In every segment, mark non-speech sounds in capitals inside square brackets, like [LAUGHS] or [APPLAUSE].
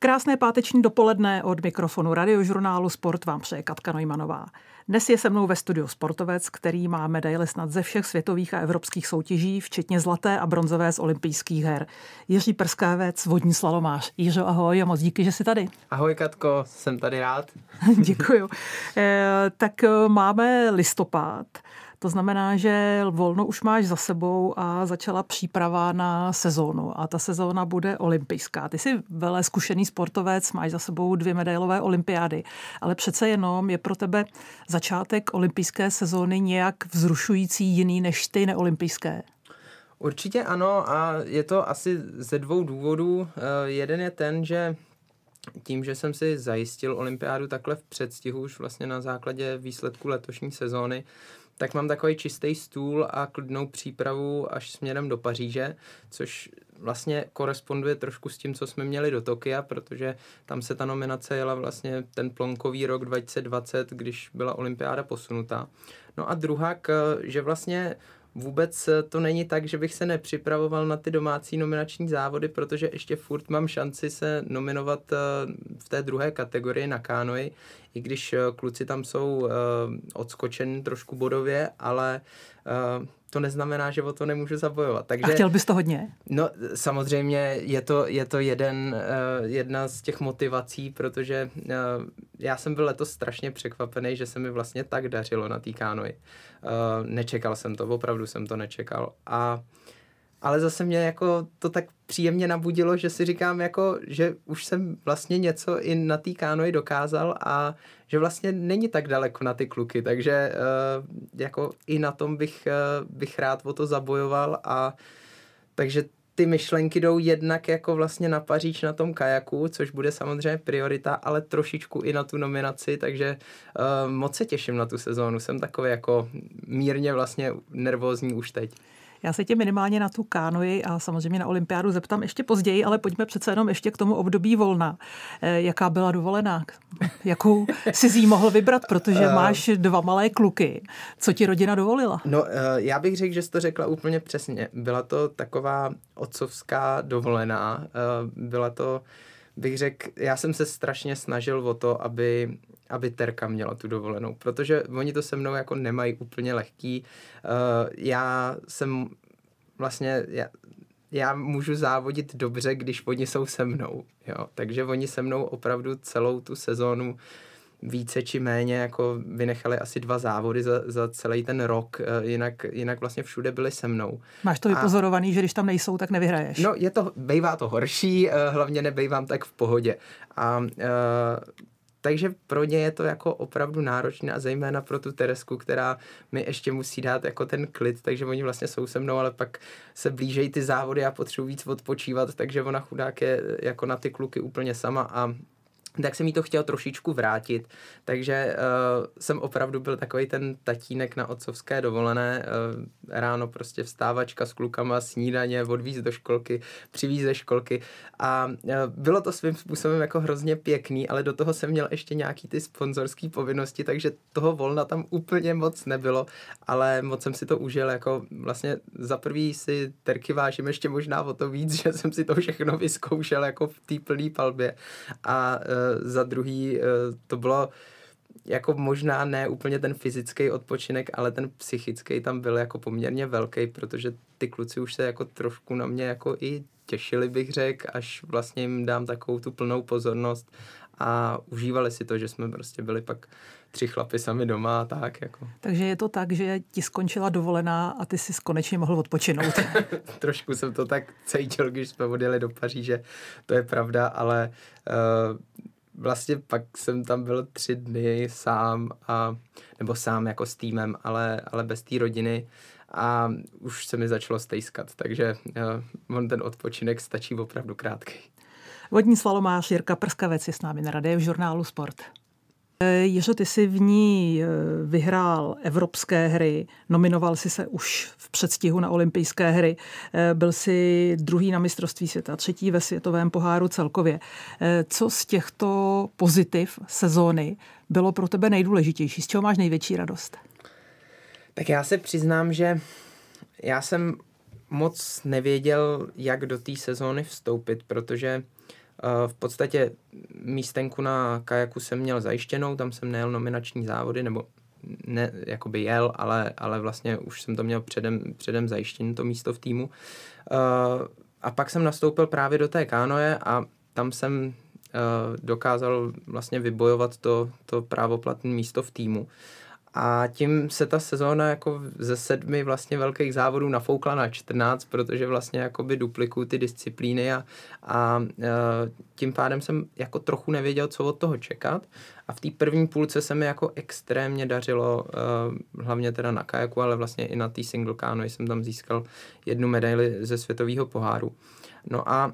Krásné páteční dopoledne od mikrofonu radiožurnálu Sport vám přeje Katka Nojmanová. Dnes je se mnou ve studiu sportovec, který má medaile snad ze všech světových a evropských soutěží, včetně zlaté a bronzové z olympijských her. Jiří Prskávec, vodní slalomář. Jiřo, ahoj a moc díky, že jsi tady. Ahoj Katko, jsem tady rád. [LAUGHS] Děkuju. E, tak eh, máme listopad. To znamená, že volno už máš za sebou a začala příprava na sezónu a ta sezóna bude olympijská. Ty jsi velé zkušený sportovec, máš za sebou dvě medailové olympiády, ale přece jenom je pro tebe začátek olympijské sezóny nějak vzrušující jiný než ty neolympijské. Určitě ano a je to asi ze dvou důvodů. Eh, jeden je ten, že tím, že jsem si zajistil olympiádu takhle v předstihu už vlastně na základě výsledku letošní sezóny, tak mám takový čistý stůl a klidnou přípravu až směrem do Paříže, což vlastně koresponduje trošku s tím, co jsme měli do Tokia, protože tam se ta nominace jela vlastně ten plonkový rok 2020, když byla olympiáda posunutá. No a druhá, že vlastně vůbec to není tak, že bych se nepřipravoval na ty domácí nominační závody, protože ještě furt mám šanci se nominovat eh, v té druhé kategorii na kánoji, i když eh, kluci tam jsou eh, odskočeni trošku bodově, ale to neznamená, že o to nemůžu zabojovat. Takže, a chtěl bys to hodně? No samozřejmě je to, je to jeden, jedna z těch motivací, protože já jsem byl letos strašně překvapený, že se mi vlastně tak dařilo na té kánoji. Nečekal jsem to, opravdu jsem to nečekal. A ale zase mě jako to tak příjemně nabudilo, že si říkám jako, že už jsem vlastně něco i na té kánoji dokázal a že vlastně není tak daleko na ty kluky, takže uh, jako i na tom bych, uh, bych rád o to zabojoval a takže ty myšlenky jdou jednak jako vlastně na Paříž na tom kajaku, což bude samozřejmě priorita, ale trošičku i na tu nominaci, takže uh, moc se těším na tu sezónu. Jsem takový jako mírně vlastně nervózní už teď. Já se tě minimálně na tu kánoji a samozřejmě na olympiádu zeptám ještě později, ale pojďme přece jenom ještě k tomu období volna. Eh, jaká byla dovolená? Jakou si jí mohl vybrat, protože eh. máš dva malé kluky. Co ti rodina dovolila? No, eh, já bych řekl, že jsi to řekla úplně přesně. Byla to taková otcovská dovolená. Byla to bych řekl, já jsem se strašně snažil o to, aby, aby Terka měla tu dovolenou, protože oni to se mnou jako nemají úplně lehký. Uh, já jsem vlastně, já, já můžu závodit dobře, když oni jsou se mnou, jo. Takže oni se mnou opravdu celou tu sezónu více či méně jako vynechali asi dva závody za, za celý ten rok, eh, jinak, jinak vlastně všude byli se mnou. Máš to vypozorovaný, a, že když tam nejsou, tak nevyhraješ? No, je to, bejvá to horší, eh, hlavně nebejvám tak v pohodě. A uh, takže pro ně je to jako opravdu náročné a zejména pro tu Teresku, která mi ještě musí dát jako ten klid, takže oni vlastně jsou se mnou, ale pak se blížejí ty závody a potřebuji víc odpočívat, takže ona chudák je jako na ty kluky úplně sama a tak jsem jí to chtěl trošičku vrátit, takže uh, jsem opravdu byl takový ten tatínek na otcovské dovolené, uh, ráno prostě vstávačka s klukama, snídaně, odvíz do školky, přivíz ze školky. A uh, bylo to svým způsobem jako hrozně pěkný, ale do toho jsem měl ještě nějaký ty sponzorské povinnosti, takže toho volna tam úplně moc nebylo, ale moc jsem si to užil, jako vlastně za prvý si terky vážím ještě možná o to víc, [LAUGHS] že jsem si to všechno vyzkoušel jako v té plné palbě. A uh, za druhý eh, to bylo jako možná ne úplně ten fyzický odpočinek, ale ten psychický tam byl jako poměrně velký, protože ty kluci už se jako trošku na mě jako i těšili, bych řekl, až vlastně jim dám takovou tu plnou pozornost a užívali si to, že jsme prostě byli pak tři chlapy sami doma a tak. Jako. Takže je to tak, že ti skončila dovolená a ty jsi konečně mohl odpočinout. [LAUGHS] Trošku jsem to tak cítil, když jsme odjeli do Paříže, to je pravda, ale uh, vlastně pak jsem tam byl tři dny sám, a, nebo sám jako s týmem, ale, ale bez té rodiny a už se mi začalo stejskat, takže uh, on ten odpočinek stačí opravdu krátký. Vodní slalomář Jirka Prskavec je s námi na radě v žurnálu Sport. Jiřo, ty jsi v ní eh, vyhrál evropské hry, nominoval jsi se už v předstihu na olympijské hry, eh, byl jsi druhý na mistrovství světa, třetí ve světovém poháru celkově. Eh, co z těchto pozitiv sezóny bylo pro tebe nejdůležitější? Z čeho máš největší radost? Tak já se přiznám, že já jsem moc nevěděl, jak do té sezóny vstoupit, protože v podstatě místenku na kajaku jsem měl zajištěnou, tam jsem nejel nominační závody, nebo ne, jakoby jel, ale, ale vlastně už jsem to měl předem, předem zajištěné, to místo v týmu. A pak jsem nastoupil právě do té kánoje a tam jsem dokázal vlastně vybojovat to, to právoplatné místo v týmu. A tím se ta sezóna jako ze sedmi vlastně velkých závodů nafoukla na 14, protože vlastně jakoby duplikuju ty disciplíny a, a tím pádem jsem jako trochu nevěděl, co od toho čekat. A v té první půlce se mi jako extrémně dařilo, hlavně teda na kajaku, ale vlastně i na té single canoe jsem tam získal jednu medaili ze světového poháru. No a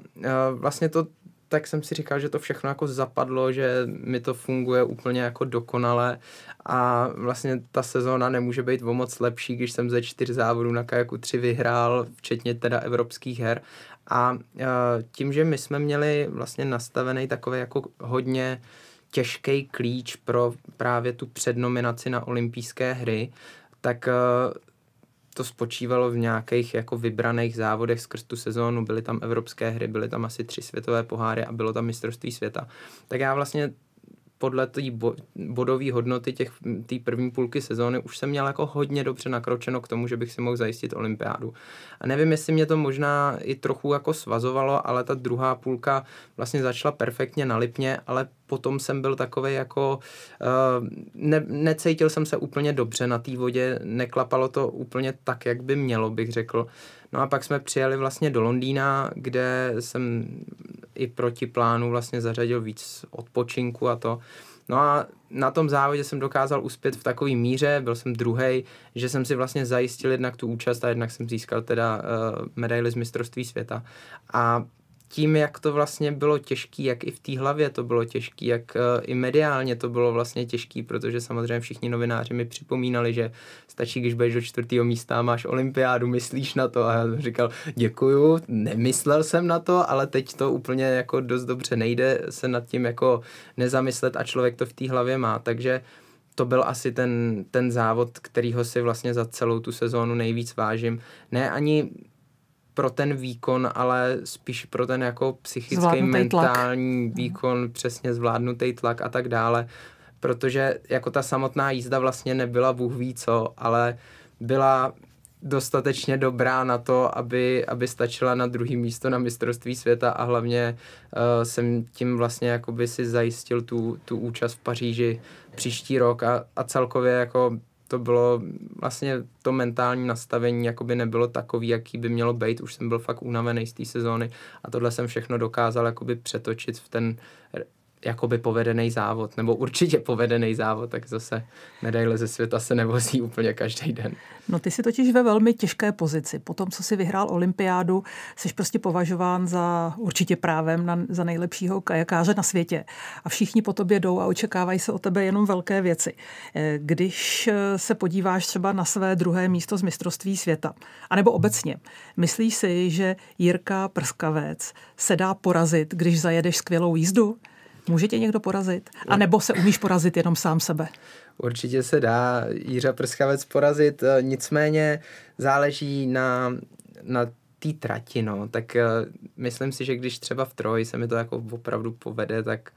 vlastně to tak jsem si říkal, že to všechno jako zapadlo, že mi to funguje úplně jako dokonale a vlastně ta sezóna nemůže být o moc lepší, když jsem ze čtyř závodů na kajaku tři vyhrál, včetně teda evropských her. A tím, že my jsme měli vlastně nastavený takový jako hodně těžký klíč pro právě tu přednominaci na olympijské hry, tak to spočívalo v nějakých jako vybraných závodech skrz tu sezónu. Byly tam evropské hry, byly tam asi tři světové poháry a bylo tam mistrovství světa. Tak já vlastně podle té bo, bodové hodnoty těch té první půlky sezóny už jsem měl jako hodně dobře nakročeno k tomu, že bych si mohl zajistit olympiádu. A nevím, jestli mě to možná i trochu jako svazovalo, ale ta druhá půlka vlastně začala perfektně na Lipně, ale potom jsem byl takový jako, uh, ne, necítil jsem se úplně dobře na té vodě, neklapalo to úplně tak, jak by mělo, bych řekl. No a pak jsme přijeli vlastně do Londýna, kde jsem i proti plánu vlastně zařadil víc odpočinku a to. No a na tom závodě jsem dokázal uspět v takové míře, byl jsem druhý, že jsem si vlastně zajistil jednak tu účast a jednak jsem získal teda uh, medaily z mistrovství světa. A tím, jak to vlastně bylo těžký, jak i v té hlavě to bylo těžký, jak uh, i mediálně to bylo vlastně těžký, protože samozřejmě všichni novináři mi připomínali, že stačí, když budeš do čtvrtého místa a máš olympiádu, myslíš na to? A já jsem říkal, děkuju, nemyslel jsem na to, ale teď to úplně jako dost dobře nejde se nad tím jako nezamyslet a člověk to v té hlavě má, takže to byl asi ten, ten závod, kterýho si vlastně za celou tu sezónu nejvíc vážím. Ne ani pro ten výkon, ale spíš pro ten jako psychický, zvládnutý mentální tlak. výkon, přesně zvládnutý tlak a tak dále, protože jako ta samotná jízda vlastně nebyla Bůh ví co, ale byla dostatečně dobrá na to, aby, aby stačila na druhý místo na mistrovství světa a hlavně uh, jsem tím vlastně jakoby si zajistil tu, tu účast v Paříži příští rok a, a celkově jako to bylo vlastně to mentální nastavení jakoby nebylo takový, jaký by mělo být. Už jsem byl fakt unavený z té sezóny a tohle jsem všechno dokázal jakoby přetočit v ten jakoby povedený závod, nebo určitě povedený závod, tak zase medaile ze světa se nevozí úplně každý den. No ty jsi totiž ve velmi těžké pozici. Po tom, co jsi vyhrál olympiádu, jsi prostě považován za určitě právem na, za nejlepšího kajakáře na světě. A všichni po tobě jdou a očekávají se o tebe jenom velké věci. Eh, když eh, se podíváš třeba na své druhé místo z mistrovství světa, anebo obecně, myslíš si, že Jirka Prskavec se dá porazit, když zajedeš skvělou jízdu? Může tě někdo porazit? A nebo se umíš porazit jenom sám sebe? Určitě se dá Jiřa Prskavec porazit, eh, nicméně záleží na, na té trati, no. Tak uh, myslím si, že když třeba v Troji se mi to jako opravdu povede, tak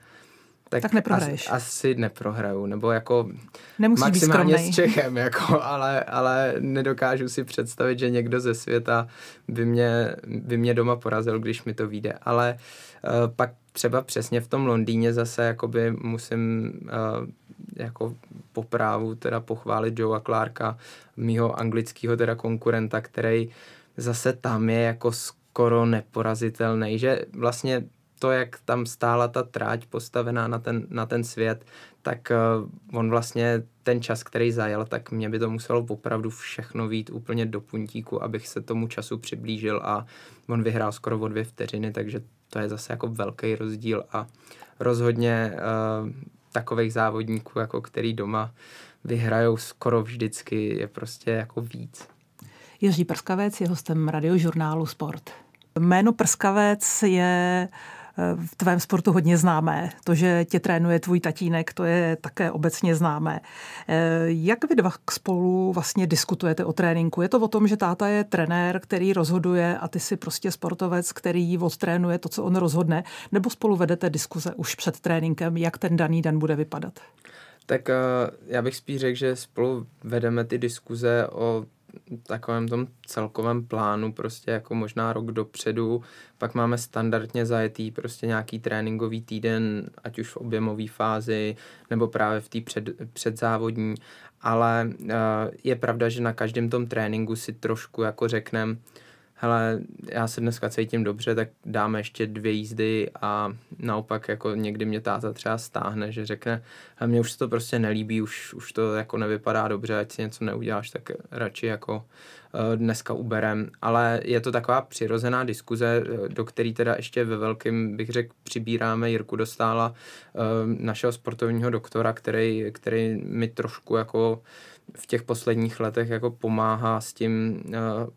tak, tak neprohraješ. Asi, asi neprohraju, nebo jako Nemusí maximálně s Čechem, jako, ale, ale nedokážu si představit, že někdo ze světa by mě, by mě doma porazil, když mi to vyjde. Ale uh, pak třeba přesně v tom Londýně zase jakoby musím uh, jako po právu teda pochválit Joea Clarka, mýho anglického teda konkurenta, který zase tam je jako skoro neporazitelný, že vlastně to, jak tam stála ta tráť postavená na ten, na ten svět, tak uh, on vlastně ten čas, který zajel, tak mě by to muselo opravdu všechno vít úplně do puntíku, abych se tomu času přiblížil a on vyhrál skoro o dvě vteřiny, takže to je zase jako velký rozdíl a rozhodně uh, takových závodníků, jako který doma vyhrajou skoro vždycky, je prostě jako víc. Jiří Prskavec je hostem radiožurnálu Sport. Jméno Prskavec je v tvém sportu hodně známé. To, že tě trénuje tvůj tatínek, to je také obecně známé. Jak vy dva spolu vlastně diskutujete o tréninku? Je to o tom, že táta je trenér, který rozhoduje a ty si prostě sportovec, který odtrénuje to, co on rozhodne, nebo spolu vedete diskuze už před tréninkem, jak ten daný den bude vypadat? Tak já bych spíš řekl, že spolu vedeme ty diskuze o takovém tom celkovém plánu, prostě jako možná rok dopředu, pak máme standardně zajetý prostě nějaký tréninkový týden, ať už v objemové fázi, nebo právě v té před, předzávodní, ale uh, je pravda, že na každém tom tréninku si trošku jako řekneme, hele, já se dneska cítím dobře, tak dáme ještě dvě jízdy a naopak jako někdy mě táta třeba stáhne, že řekne, hele, mně už se to prostě nelíbí, už, už to jako nevypadá dobře, ať si něco neuděláš, tak radši jako uh, dneska uberem, ale je to taková přirozená diskuze, eh, do které teda ještě ve velkým, bych řekl, přibíráme. Jirku Dostála, uh, našeho sportovního doktora, který, který mi trošku jako v těch posledních letech jako pomáhá s tím uh,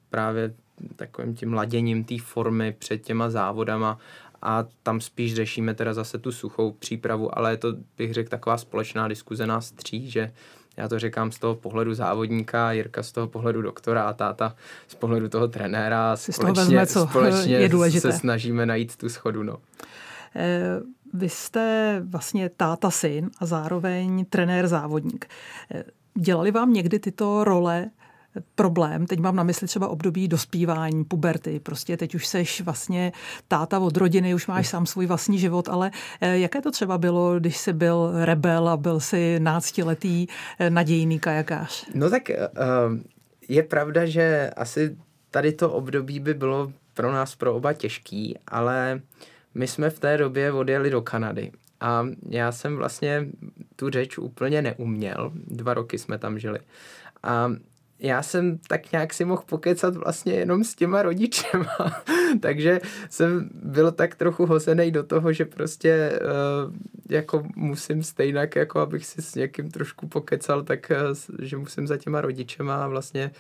právě takovým tím laděním té formy před těma závodama a tam spíš řešíme teda zase tu suchou přípravu, ale je to, bych řekl, taková společná diskuze nás tří, že já to říkám z toho pohledu závodníka, Jirka z toho pohledu doktora a táta z pohledu toho trenéra. Společně, vezme, co společně je důležité. se snažíme najít tu schodu. No. Eh, vy jste vlastně táta syn a zároveň trenér závodník. Eh, dělali vám někdy tyto role problém. Teď mám na mysli třeba období dospívání, puberty. Prostě teď už seš vlastně táta od rodiny, už máš sám svůj vlastní život, ale eh, jaké to třeba bylo, když jsi byl rebel a byl si náctiletý eh, nadějný kajakář? No tak uh, je pravda, že asi tady to období by bylo pro nás pro oba těžký, ale my jsme v té době odjeli do Kanady. A já jsem vlastně tu řeč úplně neuměl. Dva roky jsme tam žili. A já jsem tak nějak si mohl pokecat vlastně jenom s těma rodičema, [LAUGHS] takže jsem byl tak trochu hozený do toho, že prostě uh, jako musím stejnak, jako abych si s někým trošku pokecal, tak uh, že musím za těma rodičema a vlastně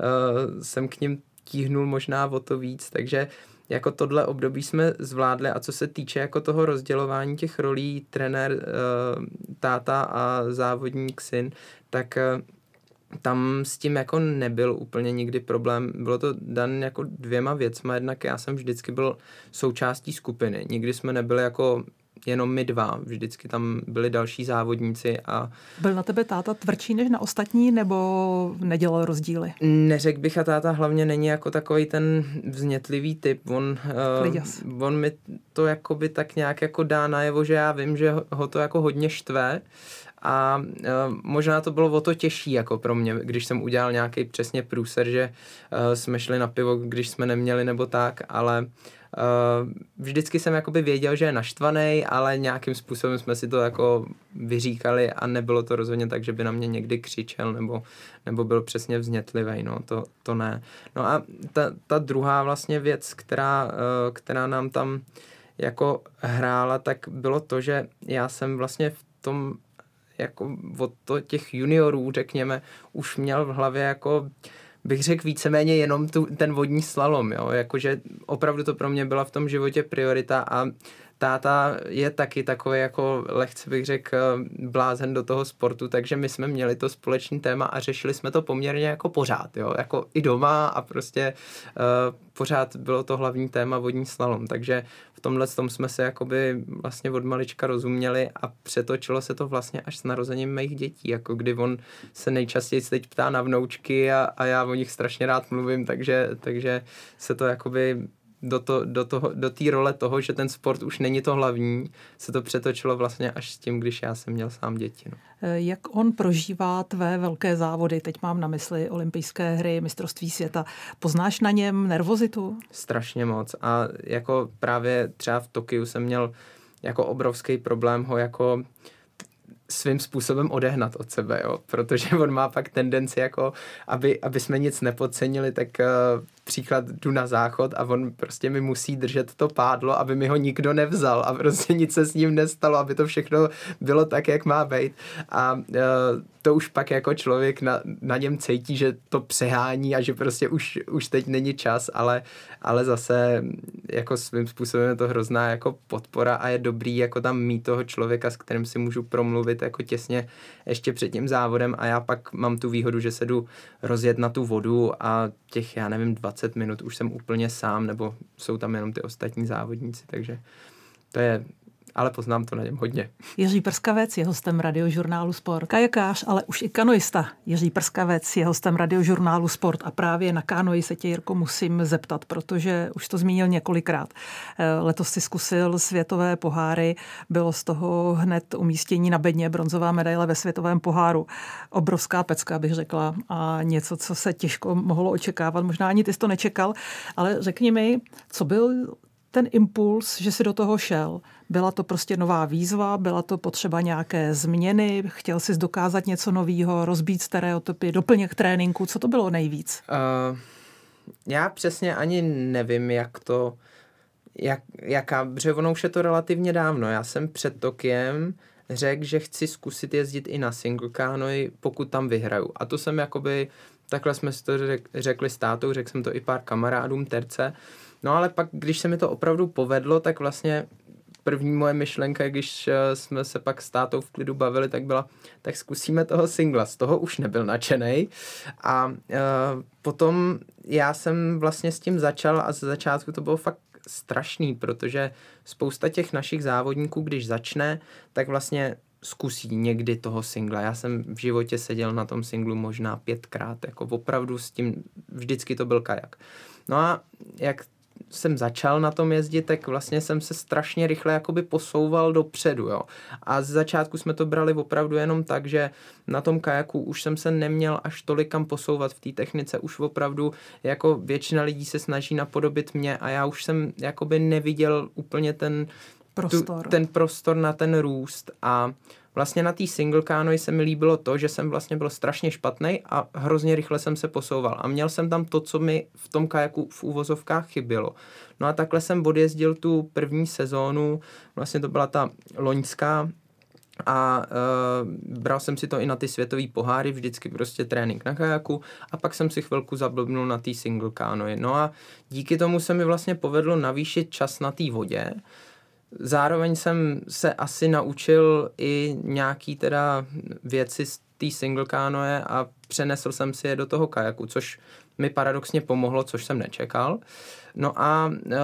uh, jsem k ním tíhnul možná o to víc, takže jako tohle období jsme zvládli. A co se týče jako toho rozdělování těch rolí trenér, táta a závodník syn, tak tam s tím jako nebyl úplně nikdy problém. Bylo to dan jako dvěma věcma. Jednak já jsem vždycky byl součástí skupiny. Nikdy jsme nebyli jako jenom my dva. Vždycky tam byli další závodníci a... Byl na tebe táta tvrdší než na ostatní, nebo nedělal rozdíly? Neřekl bych a táta hlavně není jako takový ten vznětlivý typ. On, uh, on mi to jakoby tak nějak jako dá najevo, že já vím, že ho to jako hodně štve, a uh, možná to bylo o to těžší jako pro mě, když jsem udělal nějaký přesně průser, že uh, jsme šli na pivo, když jsme neměli nebo tak, ale uh, vždycky jsem jakoby věděl, že je naštvaný, ale nějakým způsobem jsme si to jako vyříkali a nebylo to rozhodně tak, že by na mě někdy křičel nebo, nebo byl přesně vznětlivý, no to, to ne. No a ta, ta druhá vlastně věc, která, uh, která nám tam jako hrála, tak bylo to, že já jsem vlastně v tom jako od to těch juniorů, řekněme, už měl v hlavě jako bych řekl víceméně jenom tu, ten vodní slalom, jo, jakože opravdu to pro mě byla v tom životě priorita a táta je taky takový jako lehce bych řekl blázen do toho sportu, takže my jsme měli to společný téma a řešili jsme to poměrně jako pořád, jo, jako i doma a prostě uh, pořád bylo to hlavní téma vodní slalom, takže v tomhle tom jsme se jakoby vlastně od malička rozuměli a přetočilo se to vlastně až s narozením mých dětí, jako kdy on se nejčastěji teď ptá na vnoučky a, a já o nich strašně rád mluvím, takže, takže se to jakoby do, to, do, toho, do té role toho, že ten sport už není to hlavní, se to přetočilo vlastně až s tím, když já jsem měl sám děti. No. Eh, jak on prožívá tvé velké závody? Teď mám na mysli olympijské hry, mistrovství světa. Poznáš na něm nervozitu? Strašně moc. A jako právě třeba v Tokiu jsem měl jako obrovský problém ho jako svým způsobem odehnat od sebe, jo? protože on má pak tendenci jako, aby, aby jsme nic nepodcenili, tak uh, příklad jdu na záchod a on prostě mi musí držet to pádlo, aby mi ho nikdo nevzal a prostě nic se s ním nestalo, aby to všechno bylo tak, jak má být. A uh, to už pak jako člověk na, na něm cítí, že to přehání a že prostě už, už teď není čas, ale, ale zase jako svým způsobem je to hrozná jako podpora a je dobrý jako tam mít toho člověka, s kterým si můžu promluvit jako těsně ještě před tím závodem a já pak mám tu výhodu, že se jdu rozjet na tu vodu a těch, já nevím, 20 minut už jsem úplně sám, nebo jsou tam jenom ty ostatní závodníci, takže to je ale poznám to na něm hodně. Jiří Prskavec je hostem radiožurnálu Sport. Kajakář, ale už i kanoista. Jiří Prskavec je hostem radiožurnálu Sport a právě na kanoji se tě, Jirko, musím zeptat, protože už to zmínil několikrát. Eh, letos si zkusil světové poháry, bylo z toho hned umístění na bedně bronzová medaile ve světovém poháru. Obrovská pecka, bych řekla, a něco, co se těžko mohlo očekávat. Možná ani ty jsi to nečekal, ale řekni mi, co byl ten impuls, že si do toho šel? Byla to prostě nová výzva, byla to potřeba nějaké změny, chtěl jsi dokázat něco nového, rozbít stereotypy, doplněk tréninku, co to bylo nejvíc? Uh, já přesně ani nevím, jak to, jak, jaká, protože ono už je to relativně dávno. Já jsem před Tokiem řekl, že chci zkusit jezdit i na single canoe, pokud tam vyhraju. A to jsem jakoby, takhle jsme si to řek, řekli s tátou, řekl jsem to i pár kamarádům terce. No ale pak, když se mi to opravdu povedlo, tak vlastně první moje myšlenka, když eh, jsme se pak s tátou v klidu bavili, tak byla, tak zkusíme toho singla. Z toho už nebyl nadšený. A uh, potom já jsem vlastně s tím začal a ze začátku to bylo fakt strašný, protože spousta těch našich závodníků, když začne, tak vlastně zkusí někdy toho singla. Já jsem v životě seděl na tom singlu možná pětkrát, jako opravdu s tím, vždycky to byl kajak. No a jak jsem začal na tom jezdit, tak vlastně jsem se strašně rychle jakoby posouval dopředu, jo. A z začátku jsme to brali opravdu jenom tak, že na tom kajaku už jsem se neměl až tolik kam posouvat v té technice, už opravdu jako většina lidí se snaží napodobit mě a já už jsem jakoby neviděl úplně ten prostor. Tu, ten prostor na ten růst a vlastně na té single canoe se mi líbilo to, že jsem vlastně byl strašně špatný a hrozně rychle jsem se posouval. A měl jsem tam to, co mi v tom kajaku v úvozovkách chybělo. No a takhle jsem odjezdil tu první sezónu, vlastně to byla ta loňská, a uh, bral jsem si to i na ty světové poháry, vždycky prostě trénink na kajaku a pak jsem si chvilku zablbnul na té single canoe. No a díky tomu se mi vlastně povedlo navýšit čas na té vodě, Zároveň jsem se asi naučil i nějaký teda věci z té single canoe a přenesl jsem si je do toho kajaku, což mi paradoxně pomohlo, což jsem nečekal. No a e,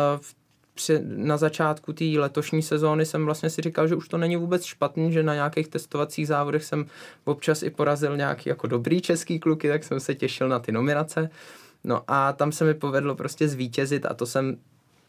na začátku té letošní sezóny jsem vlastně si říkal, že už to není vůbec špatný, že na nějakých testovacích závodech jsem občas i porazil nějaký jako dobrý český kluky, tak jsem se těšil na ty nominace. No a tam se mi povedlo prostě zvítězit a to jsem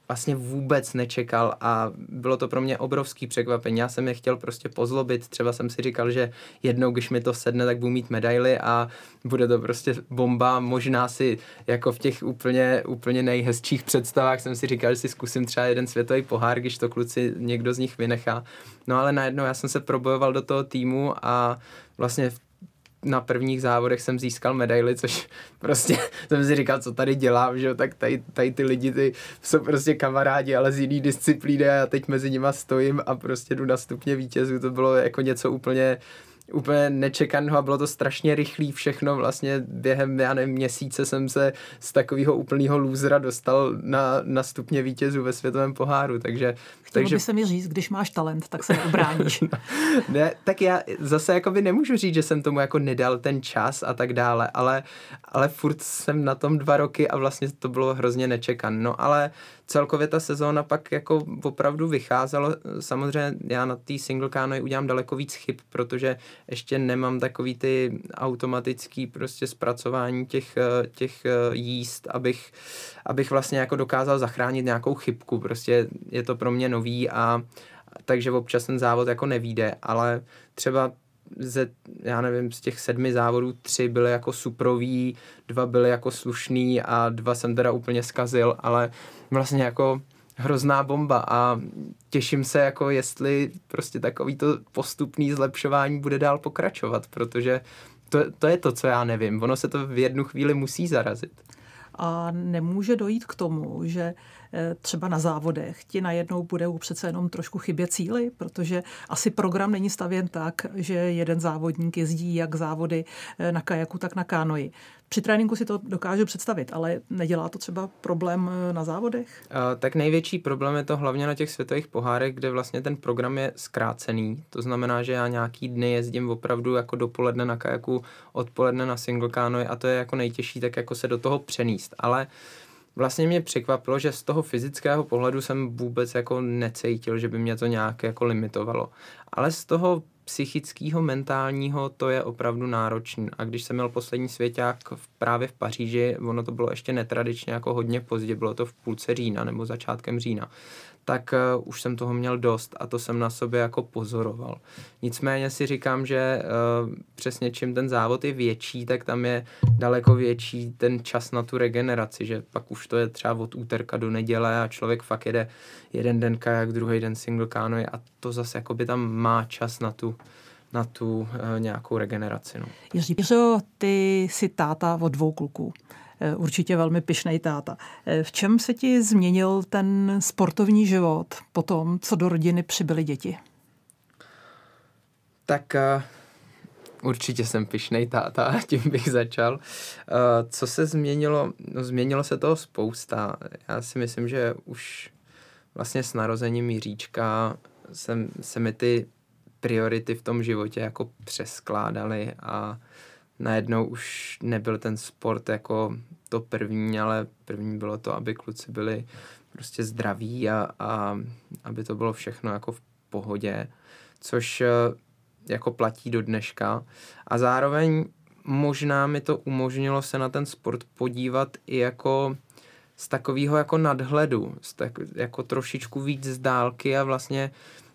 vlastně vůbec nečekal a bylo to pro mě obrovský překvapení. Já jsem je chtěl prostě pozlobit, třeba jsem si říkal, že jednou, když mi to sedne, tak budu mít medaily a bude to prostě bomba. Možná si jako v těch úplně, úplně nejhezčích představách jsem si říkal, že si zkusím třeba jeden světový pohár, když to kluci někdo z nich vynechá. No ale najednou já jsem se probojoval do toho týmu a vlastně v na prvních závodech jsem získal medaily, což [LAUGHS] prostě jsem si říkal, co tady dělám, že tak tady, tady ty lidi ty jsou prostě kamarádi, ale z jiný disciplíny a já teď mezi nima stojím a prostě jdu na stupně vítězů, to bylo jako něco úplně úplně nečekaného a bylo to strašně rychlý všechno. Vlastně během, já nevím, měsíce jsem se z takového úplného lůzra dostal na, na stupně vítězů ve světovém poháru, takže... Chtělo takže... by se mi říct, když máš talent, tak se neobráníš. [LAUGHS] ne, tak já zase jako by nemůžu říct, že jsem tomu jako nedal ten čas a tak dále, ale, ale furt jsem na tom dva roky a vlastně to bylo hrozně nečekan. No ale celkově ta sezóna pak jako opravdu vycházela. Samozřejmě já na té single canoe udělám daleko víc chyb, protože ještě nemám takový ty automatický prostě zpracování těch, těch jíst, abych, abych vlastně jako dokázal zachránit nějakou chybku. Prostě je to pro mě nový a takže občas ten závod jako nevíde, ale třeba ze, já nevím, z těch sedmi závodů tři byly jako suprový, dva byly jako slušný a dva jsem teda úplně zkazil, ale vlastně jako hrozná bomba a těším se jako jestli prostě takový to postupný zlepšování bude dál pokračovat, protože to, to je to, co já nevím. Ono se to v jednu chvíli musí zarazit. a nemůže dojít k tomu, že eh, třeba na závodech ti najednou budou přece jenom trošku chybět cíly, protože asi program není stavěn tak, že jeden závodník jezdí jak závody eh, na kajaku, tak na kánoji. Při tréninku si to dokážu představit, ale nedělá to třeba problém eh, na závodech? Uh, tak největší problém je to hlavně na těch světových pohárech, kde vlastně ten program je zkrácený. To znamená, že já nějaký dny jezdím opravdu jako dopoledne na kajaku, odpoledne na single canoe a to je jako nejtěžší, tak jako se do toho přenést. Ale vlastně mě překvapilo, že z toho fyzického pohledu jsem vůbec jako necítil, že by mě to nějak jako limitovalo. Ale z toho psychického, mentálního, to je opravdu náročný. A když jsem měl poslední svěťák v, právě v Paříži, ono to bylo ještě netradičně jako hodně pozdě, bylo to v půlce října nebo začátkem října, tak uh, už jsem toho měl dost a to jsem na sobě jako pozoroval. Nicméně si říkám, že uh, přesně čím ten závod je větší, tak tam je daleko větší ten čas na tu regeneraci, že pak už to je třeba od úterka do neděle a člověk fakt jede jeden den kajak, druhý den single canoe a to zase jakoby tam má čas na tu na tu uh, nějakou regeneraci. No. Jiřířo, ty jsi táta od dvou kluků. Eh, určitě velmi pyšnej táta. Eh, v čem se ti změnil ten sportovní život po tom, co do rodiny přibyly děti? Tak uh, určitě jsem pyšnej táta, [LAUGHS] tím bych začal. Uh, co se změnilo? No, změnilo se toho spousta. Já si myslím, že už vlastně s narozením Jiříčka jsem, se mi ty priority v tom životě jako přeskládaly a najednou už nebyl ten sport jako to první, ale první bylo to, aby kluci byli prostě zdraví a, a aby to bylo všechno jako v pohodě, což eh, jako platí do dneška. A zároveň možná mi to umožnilo se na ten sport podívat i jako z takového jako nadhledu, z tak, jako trošičku víc z dálky a vlastně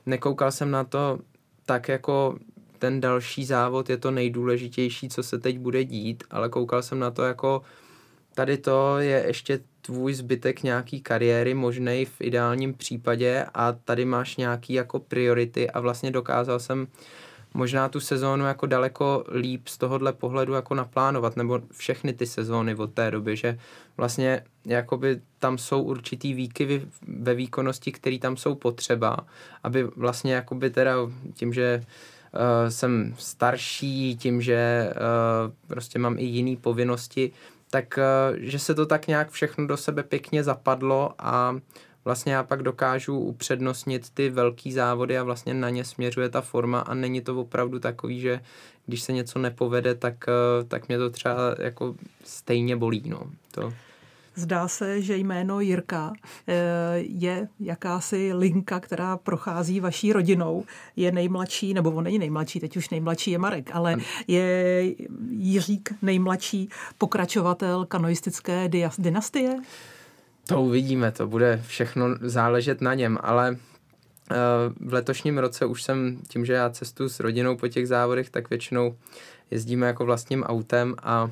nekoukal jsem na to tak jako ten další závod je to nejdůležitější, co se teď bude dít, ale koukal jsem na to jako tady to je ještě tvůj zbytek nějaký kariéry možnej v ideálním případě a tady máš nějaký jako priority a vlastně dokázal jsem možná tu sezónu jako daleko líp z tohohle pohledu jako naplánovat, nebo všechny ty sezóny od té doby, že vlastně jakoby tam jsou určitý výkyvy ve výkonnosti, které tam jsou potřeba, aby vlastně jakoby teda tím, že uh, jsem starší, tím, že uh, prostě mám i jiné povinnosti, tak uh, že se to tak nějak všechno do sebe pěkně zapadlo a vlastně já pak dokážu upřednostnit ty velký závody a vlastně na ně směřuje ta forma a není to opravdu takový, že když se něco nepovede, tak, tak mě to třeba jako stejně bolí. No. To... Zdá se, že jméno Jirka eh, je jakási linka, která prochází vaší rodinou. Je nejmladší, nebo on není nejmladší, teď už nejmladší je Marek, ale je Jiřík nejmladší pokračovatel kanoistické dynastie? To uvidíme, to bude všechno záležet na něm, ale eh, v letošním roce už jsem, tím, že já cestu s rodinou po těch závodech, tak většinou jezdíme jako vlastním autem a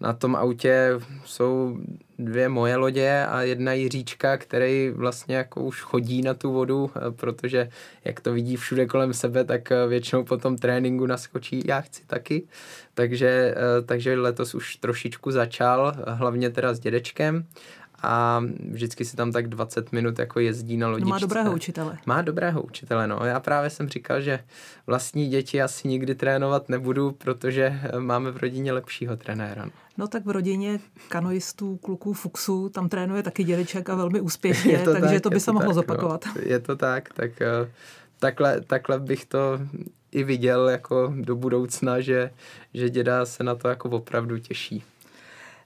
na tom autě jsou dvě moje lodě a jedna Jiříčka, který vlastně jako už chodí na tu vodu, eh, protože jak to vidí všude kolem sebe, tak eh, většinou po tom tréninku naskočí, já chci taky. Takže, eh, takže letos už trošičku začal, hlavně teda s dědečkem a vždycky si tam tak 20 minut jako jezdí na lodičce. No má dobrého učitele. Má dobrého učitele, no. Já právě jsem říkal, že vlastní děti asi nikdy trénovat nebudu, protože máme v rodině lepšího trenéra. No tak v rodině kanoistů, kluků, fuxů, tam trénuje taky dědeček a velmi úspěšně, [LAUGHS] to takže tak, to by se mohlo tak, no. zopakovat. No. Je to tak, tak uh, takhle, takhle bych to i viděl jako do budoucna, že, že děda se na to jako opravdu těší.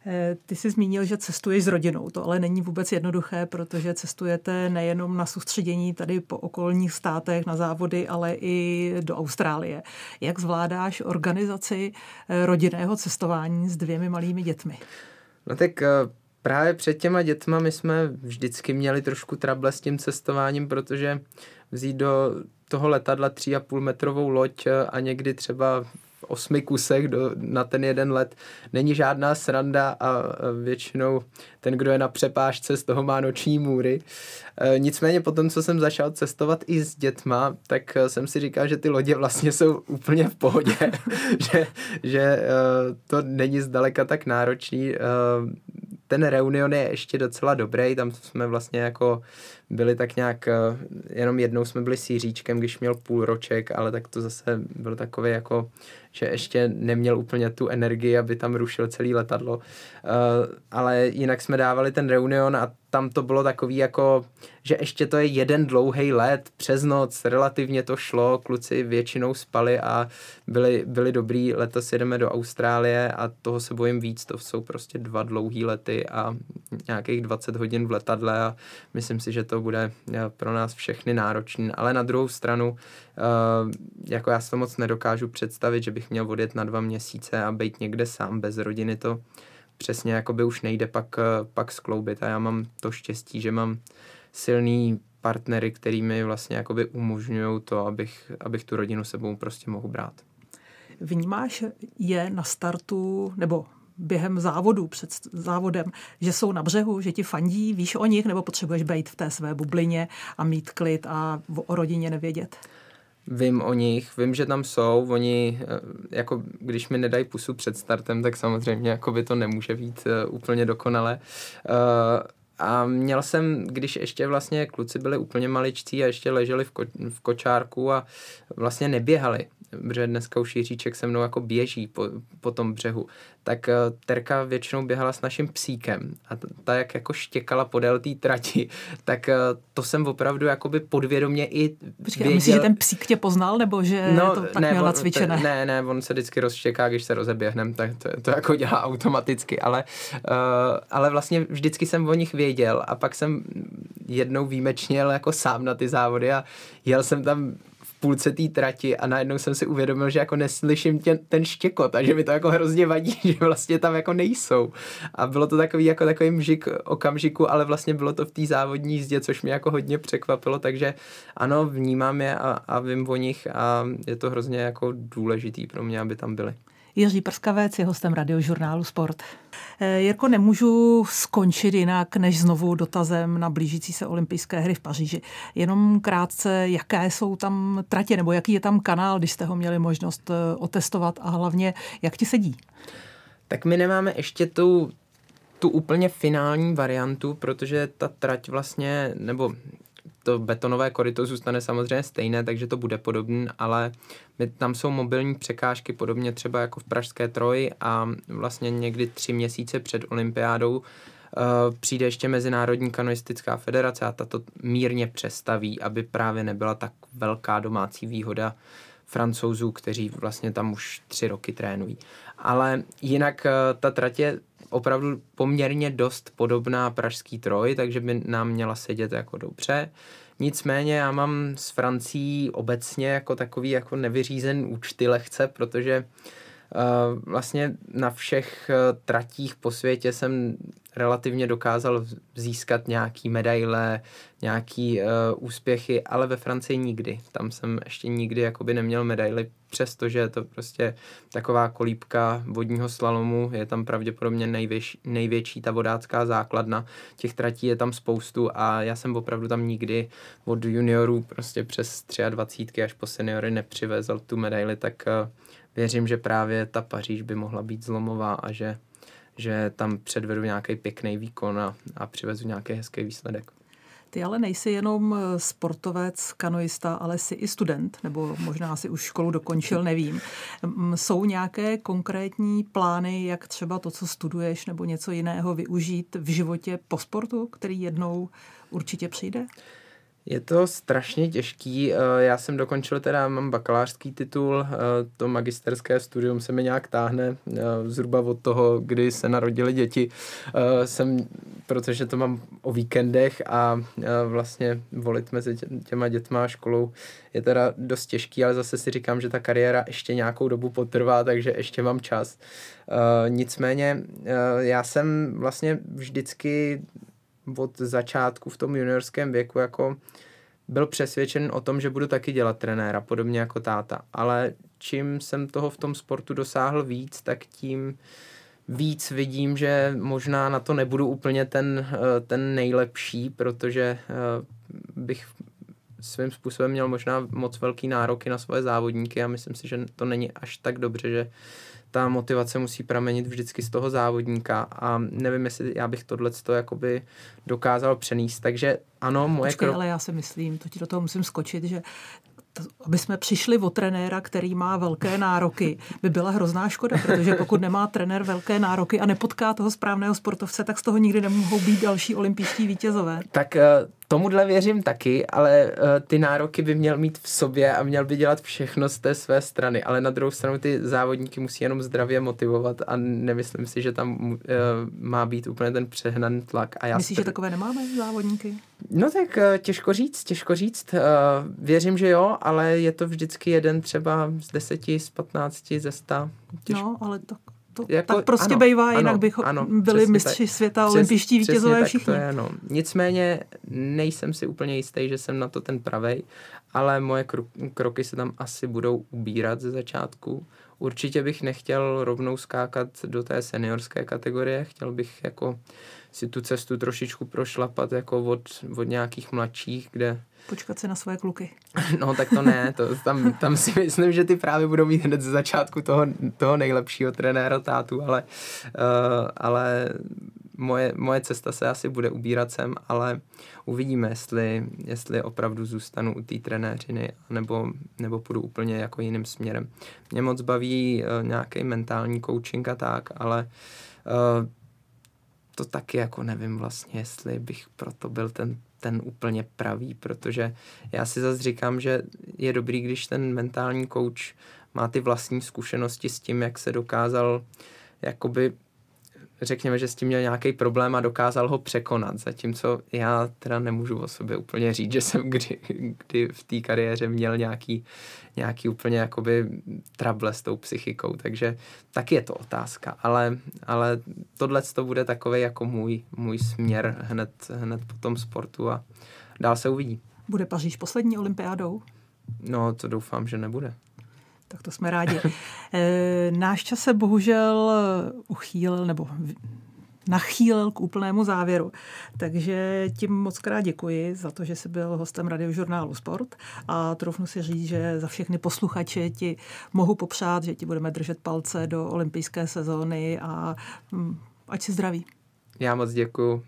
Eh, ty jsi zmínil, že cestuješ s rodinou. To ale není vůbec jednoduché, protože cestujete nejenom na soustředění tady po okolních státech, na závody, ale i do Austrálie. Jak zvládáš organizaci eh, rodinného cestování s dvěmi malými dětmi? No tak eh, právě před těma dětma my jsme vždycky měli trošku trable s tím cestováním, protože vzít do toho letadla 3,5 metrovou loď a někdy třeba osmi kusech do, na ten jeden let není žádná sranda a většinou ten, kdo je na přepážce, z toho má noční můry. E, nicméně potom, co jsem začal cestovat i s dětma, tak e, jsem si říkal, že ty lodě vlastně jsou úplně v pohodě, [LAUGHS] že, že e, to není zdaleka tak náročný ten reunion je ještě docela dobrý, tam jsme vlastně jako byli tak nějak, eh, jenom jednou jsme byli s Jiříčkem, když měl půl roček, ale tak to zase byl takový jako, že ještě neměl úplně tu energii, aby tam rušil celý letadlo. Uh, ale jinak jsme dávali ten reunion a tam to bylo takový jako, že ještě to je jeden dlouhý let, přes noc, relativně to šlo, kluci většinou spali a byli, byli dobrý, letos jedeme do Austrálie a toho se bojím víc, to jsou prostě dva dlouhý lety a nějakých 20 hodin v letadle a myslím si, že to bude eh, pro nás všechny náročný, ale na druhou stranu, eh, jako já si to moc nedokážu představit, že bych měl odjet na dva měsíce a být někde sám bez rodiny, to přesně jako by už nejde pak, eh, pak skloubit a já mám to štěstí, že mám silný partnery, který mi vlastně jakoby umožňují to, abych, abych tu rodinu sebou prostě mohl brát. Vnímáš je na startu, nebo během závodu, před závodem, že jsou na břehu, že ti fandí, víš o nich, nebo potřebuješ být v té své bublině a mít klid a o rodině nevědět? Vím o nich, vím, že tam jsou, oni, eh, jako když mi nedají pusu před startem, tak samozřejmě jako by to nemůže být uh, úplně dokonale. Uh, a měl jsem, když ještě vlastně kluci byli úplně maličcí a ještě leželi v, ko- v kočárku a vlastně neběhali, protože dneska už Jiříček se mnou jako běží po, po tom břehu, tak uh, Terka většinou běhala s naším psíkem a ta, jak jako štěkala podél té trati, [LAUGHS] tak uh, to jsem opravdu jakoby podvědomě i Počkej, věděl... myslíš, že ten psík tě poznal, nebo že no, to tak ne, měl nacvičené? Ne, ne, on se vždycky rozštěká, když se rozeběhnem, tak to, to jako dělá automaticky, ale, uh, ale vlastně vždycky jsem o nich věděl a pak jsem jednou výjimečně jel jako sám na ty závody a jel jsem tam půlce té trati a najednou jsem si uvědomil, že jako neslyším tě, ten štěkot a že mi to jako hrozně vadí, [LAUGHS] že vlastně tam jako nejsou. A bylo to takový jako takový mžik okamžiku, ale vlastně bylo to v té závodní jízdě, což mě jako hodně překvapilo, takže ano, vnímám je a, a vím o nich a je to hrozně jako důležitý pro mě, aby tam byli. Jiří Prskavec je hostem radiožurnálu Sport. Eh, Jirko, nemůžu skončit jinak než znovu dotazem na blížící se olympijské hry v Paříži. Jenom krátce, jaké jsou tam tratě, nebo jaký je tam kanál, když jste ho měli možnost eh, otestovat a hlavně, jak ti sedí? Tak my nemáme ještě tu, tu úplně finální variantu, protože ta trať vlastně, nebo to betonové koryto zůstane samozřejmě stejné, takže to bude podobné, ale my, tam jsou mobilní překážky, podobně třeba jako v Pražské troji a vlastně někdy tři měsíce před olympiádou uh, přijde ještě Mezinárodní kanoistická federace a ta to mírně přestaví, aby právě nebyla tak velká domácí výhoda francouzů, kteří vlastně tam už tři roky trénují. Ale jinak uh, ta trať je opravdu poměrně dost podobná pražský troj, takže by nám měla sedět jako dobře. Nicméně já mám s Francií obecně jako takový jako nevyřízen účty lehce, protože uh, vlastně na všech uh, tratích po světě jsem relativně dokázal získat nějaký medaile, nějaký uh, úspěchy, ale ve Francii nikdy. Tam jsem ještě nikdy jakoby neměl medaily, přestože je to prostě taková kolípka vodního slalomu, je tam pravděpodobně největší, největší ta vodácká základna, těch tratí je tam spoustu a já jsem opravdu tam nikdy od juniorů prostě přes 23 až po seniory nepřivezl tu medaili, tak uh, věřím, že právě ta Paříž by mohla být zlomová a že že tam předvedu nějaký pěkný výkon a, a přivezu nějaký hezký výsledek. Ty ale nejsi jenom eh, sportovec, kanoista, ale jsi i student, nebo možná si už školu dokončil, nevím. Jsou nějaké konkrétní plány, jak třeba to, co studuješ, nebo něco jiného využít v životě po sportu, který jednou určitě přijde? Je to strašně těžký. Eh, já jsem dokončil teda, mám bakalářský titul, eh, to magisterské studium se mi nějak táhne eh, zhruba od toho, kdy se narodili děti. Jsem, protože to mám o víkendech a vlastně volit mezi těma dětma a školou je teda dost těžký, ale zase si říkám, že ta kariéra ještě nějakou dobu potrvá, takže ještě mám čas. Nicméně já jsem vlastně vždycky od začátku v tom juniorském věku jako byl přesvědčen o tom, že budu taky dělat trenéra, podobně jako táta. Ale čím jsem toho v tom sportu dosáhl víc, tak tím víc vidím, že možná na to nebudu úplně ten, eh, ten nejlepší, protože eh, bych svým způsobem měl možná moc velký nároky na svoje závodníky a myslím si, že to není až tak dobře, že ta motivace musí pramenit vždycky z toho závodníka a nevím, jestli já bych tohle jakoby dokázal přenést. Takže ano, moje Počkej, krok... ale já si myslím, to ti do toho musím skočit, že aby jsme přišli o trenéra, který má velké nároky, by byla hrozná škoda, protože pokud nemá trenér velké nároky a nepotká toho správného sportovce, tak z toho nikdy nemohou být další olympijští vítězové. Tak eh, Tomuhle věřím taky, ale uh, ty nároky by měl mít v sobě a měl by dělat všechno z té své strany, ale na druhou stranu ty závodníky musí jenom zdravě motivovat a nemyslím si, že tam uh, má být úplně ten přehnaný tlak. A já Myslíš, str- že takové nemáme závodníky? No tak uh, těžko říct, těžko říct. Uh, věřím, že jo, ale je to vždycky jeden třeba z deseti, z patnácti, ze sta. Těžko. No, ale tak to jako, tak prostě ano, bývá, ano, jinak bychom ano, byli mistři tak, světa, přes, olympijští vítězové všichni. To je, no. Nicméně nejsem si úplně jistý, že jsem na to ten pravej, ale moje kroky se tam asi budou ubírat ze začátku. Určitě bych nechtěl rovnou skákat do té seniorské kategorie, chtěl bych jako si tu cestu trošičku prošlapat jako od, od nějakých mladších, kde počkat se na své kluky. [LAUGHS] No tak to ne, to, tam, tam si myslím, že ty právě budou mít hned ze začátku toho, toho nejlepšího trenéra tátu, ale, uh, ale moje, moje cesta se asi bude ubírat sem, ale uvidíme, jestli, jestli opravdu zůstanu u té trenéřiny, nebo, nebo půjdu úplně jako jiným směrem. Mě moc baví uh, nějaký mentální coaching a tak, ale uh, to taky jako nevím vlastně, jestli bych proto byl ten ten úplně pravý, protože já si zase říkám, že je dobrý, když ten mentální coach má ty vlastní zkušenosti s tím, jak se dokázal jakoby řekněme, že s tím měl nějaký problém a dokázal ho překonat, zatímco já teda nemůžu o sobě úplně říct, že jsem kdy, kdy v té kariéře měl nějaký, nějaký úplně jakoby trable s tou psychikou, takže taky je to otázka, ale, ale tohle to bude takový jako můj, můj směr hned, hned po tom sportu a dál se uvidí. Bude Paříž poslední olympiádou? No, to doufám, že nebude. Tak to jsme rádi. [LAUGHS] Eh, náš čas se bohužel uchýlil, nebo nachýlil k úplnému závěru. Takže ti moc krát děkuji za to, že jsi byl hostem radiožurnálu Sport a trofnu si říct, že za všechny posluchače ti mohu popřát, že ti budeme držet palce do olympijské sezóny a hm, ať si zdraví. Já moc děkuji.